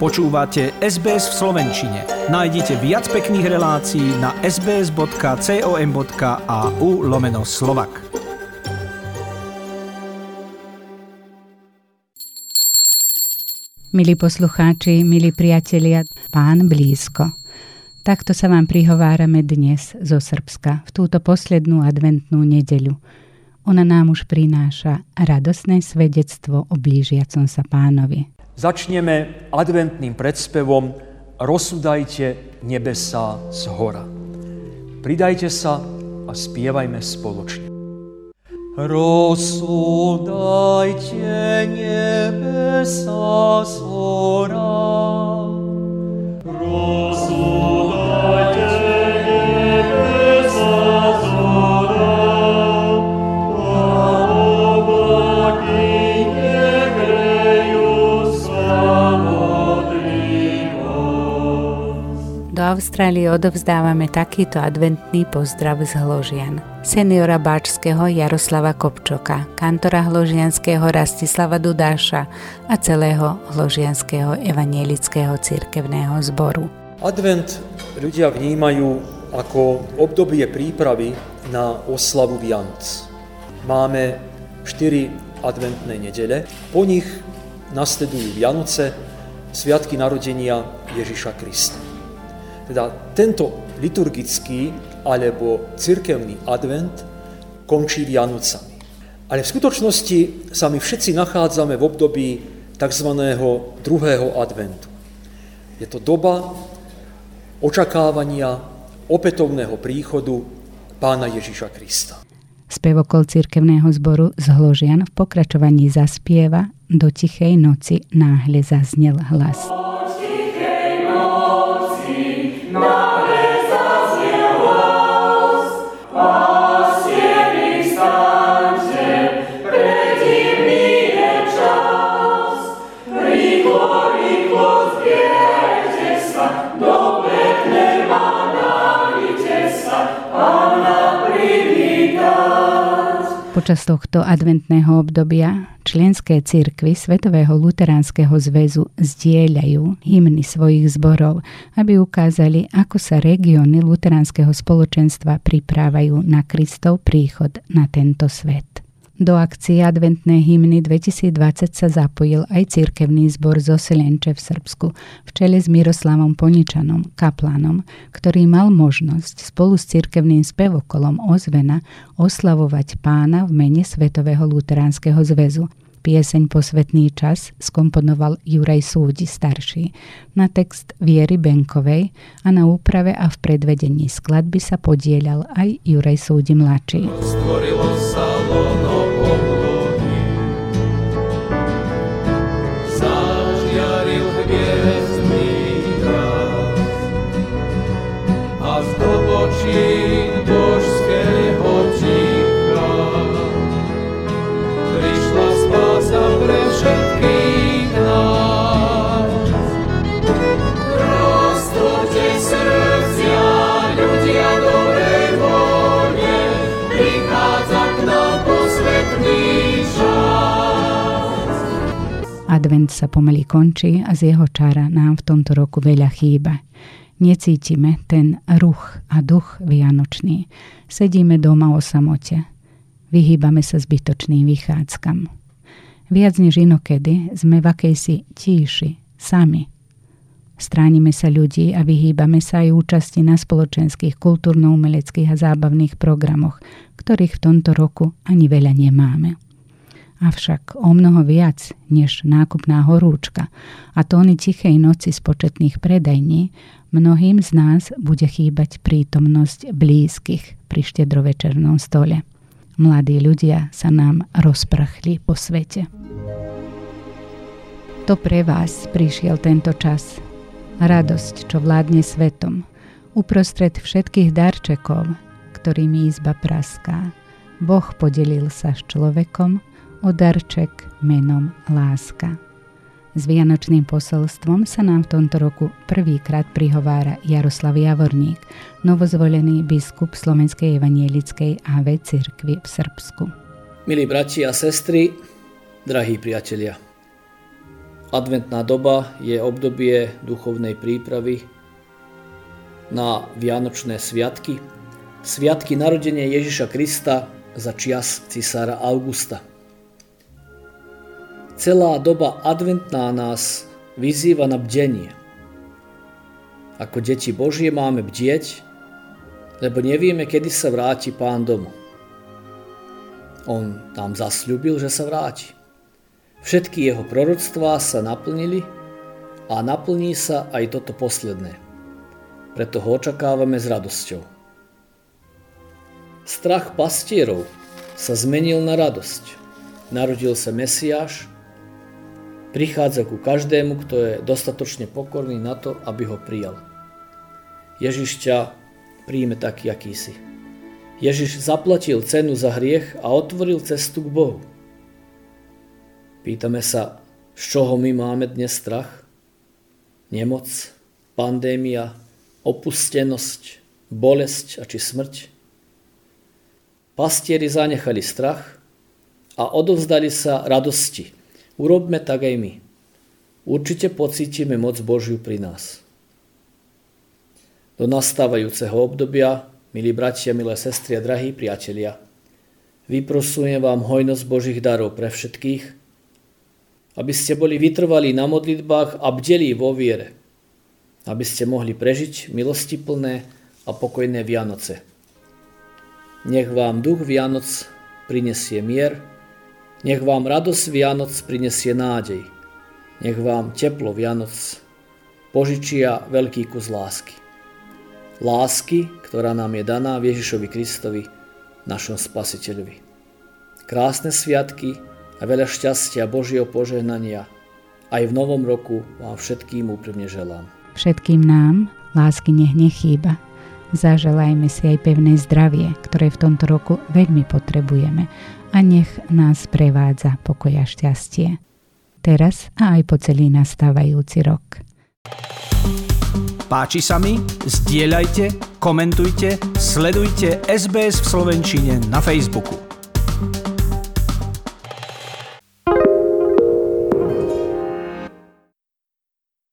Počúvate SBS v Slovenčine. Nájdite viac pekných relácií na sbs.com.au lomeno slovak. Milí poslucháči, milí priatelia, pán blízko. Takto sa vám prihovárame dnes zo Srbska, v túto poslednú adventnú nedeľu. Ona nám už prináša radosné svedectvo o blížiacom sa pánovi. Začneme adventným predspevom Rozsudajte nebesá z hora. Pridajte sa a spievajme spoločne. Rozsudajte nebesa z hora. Austrálie odovzdávame takýto adventný pozdrav z Hložian. Seniora Báčského Jaroslava Kopčoka, kantora Hložianského Rastislava Dudáša a celého Hložianského evanielického cirkevného zboru. Advent ľudia vnímajú ako obdobie prípravy na oslavu Vianoc. Máme 4 adventné nedele, po nich nasledujú Vianoce, sviatky narodenia Ježiša Krista. Teda tento liturgický alebo cirkevný advent končí Vianocami. Ale v skutočnosti sa my všetci nachádzame v období tzv. druhého adventu. Je to doba očakávania opätovného príchodu pána Ježiša Krista. Spevokol cirkevného zboru z Hložian v pokračovaní zaspieva Do tichej noci náhle zaznel hlas. Počas tohto adventného obdobia členské cirkvy Svetového luteránskeho zväzu zdieľajú hymny svojich zborov, aby ukázali, ako sa regióny luteránskeho spoločenstva priprávajú na Kristov príchod na tento svet. Do akcie adventné hymny 2020 sa zapojil aj cirkevný zbor zo Silenče v Srbsku v čele s Miroslavom Poničanom, kaplanom, ktorý mal možnosť spolu s cirkevným spevokolom Ozvena oslavovať pána v mene Svetového luteránskeho zväzu. Pieseň Posvetný čas skomponoval Juraj Súdi starší na text Viery Benkovej a na úprave a v predvedení skladby sa podielal aj Juraj Súdi mladší. Stvorilo sa Advent sa pomaly končí a z jeho čara nám v tomto roku veľa chýba. Necítime ten ruch a duch vianočný. Sedíme doma o samote. Vyhýbame sa zbytočným vychádzkam. Viac než inokedy sme v akejsi tíši, sami. Stránime sa ľudí a vyhýbame sa aj účasti na spoločenských, kultúrno-umeleckých a zábavných programoch, ktorých v tomto roku ani veľa nemáme avšak o mnoho viac než nákupná horúčka a tóny tichej noci z početných predajní, mnohým z nás bude chýbať prítomnosť blízkych pri štedrovečernom stole. Mladí ľudia sa nám rozprchli po svete. To pre vás prišiel tento čas. Radosť, čo vládne svetom, uprostred všetkých darčekov, ktorými izba praská. Boh podelil sa s človekom o darček menom Láska. S Vianočným posolstvom sa nám v tomto roku prvýkrát prihovára Jaroslav Javorník, novozvolený biskup Slovenskej evanielickej AV cirkvi v Srbsku. Milí bratia a sestry, drahí priatelia, Adventná doba je obdobie duchovnej prípravy na Vianočné sviatky, sviatky narodenia Ježiša Krista za čias cisára Augusta. Celá doba adventná nás vyzýva na bdenie. Ako deti Božie máme bdieť, lebo nevieme, kedy sa vráti pán domu. On nám zasľúbil, že sa vráti. Všetky jeho proroctvá sa naplnili a naplní sa aj toto posledné. Preto ho očakávame s radosťou. Strach pastierov sa zmenil na radosť. Narodil sa Mesiáš, prichádza ku každému, kto je dostatočne pokorný na to, aby ho prijal. Ježiš ťa príjme taký, aký si. Ježiš zaplatil cenu za hriech a otvoril cestu k Bohu. Pýtame sa, z čoho my máme dnes strach? Nemoc, pandémia, opustenosť, bolesť a či smrť? Pastieri zanechali strach a odovzdali sa radosti. Urobme tak aj my. Určite pocítime moc Božiu pri nás. Do nastávajúceho obdobia, milí bratia, milé sestry a drahí priatelia, vyprosujem vám hojnosť Božích darov pre všetkých, aby ste boli vytrvali na modlitbách a bdeli vo viere, aby ste mohli prežiť milostiplné a pokojné Vianoce. Nech vám duch Vianoc prinesie mier, nech vám radosť Vianoc prinesie nádej, nech vám teplo Vianoc požičia veľký kus lásky. Lásky, ktorá nám je daná v Ježišovi Kristovi, našom Spasiteľovi. Krásne sviatky, a veľa šťastia, Božieho požehnania. Aj v novom roku vám všetkým úprimne želám. Všetkým nám lásky nech nechýba. Zaželajme si aj pevné zdravie, ktoré v tomto roku veľmi potrebujeme a nech nás prevádza pokoj a šťastie. Teraz a aj po celý nastávajúci rok. Páči sa mi? Zdieľajte, komentujte, sledujte SBS v Slovenčine na Facebooku.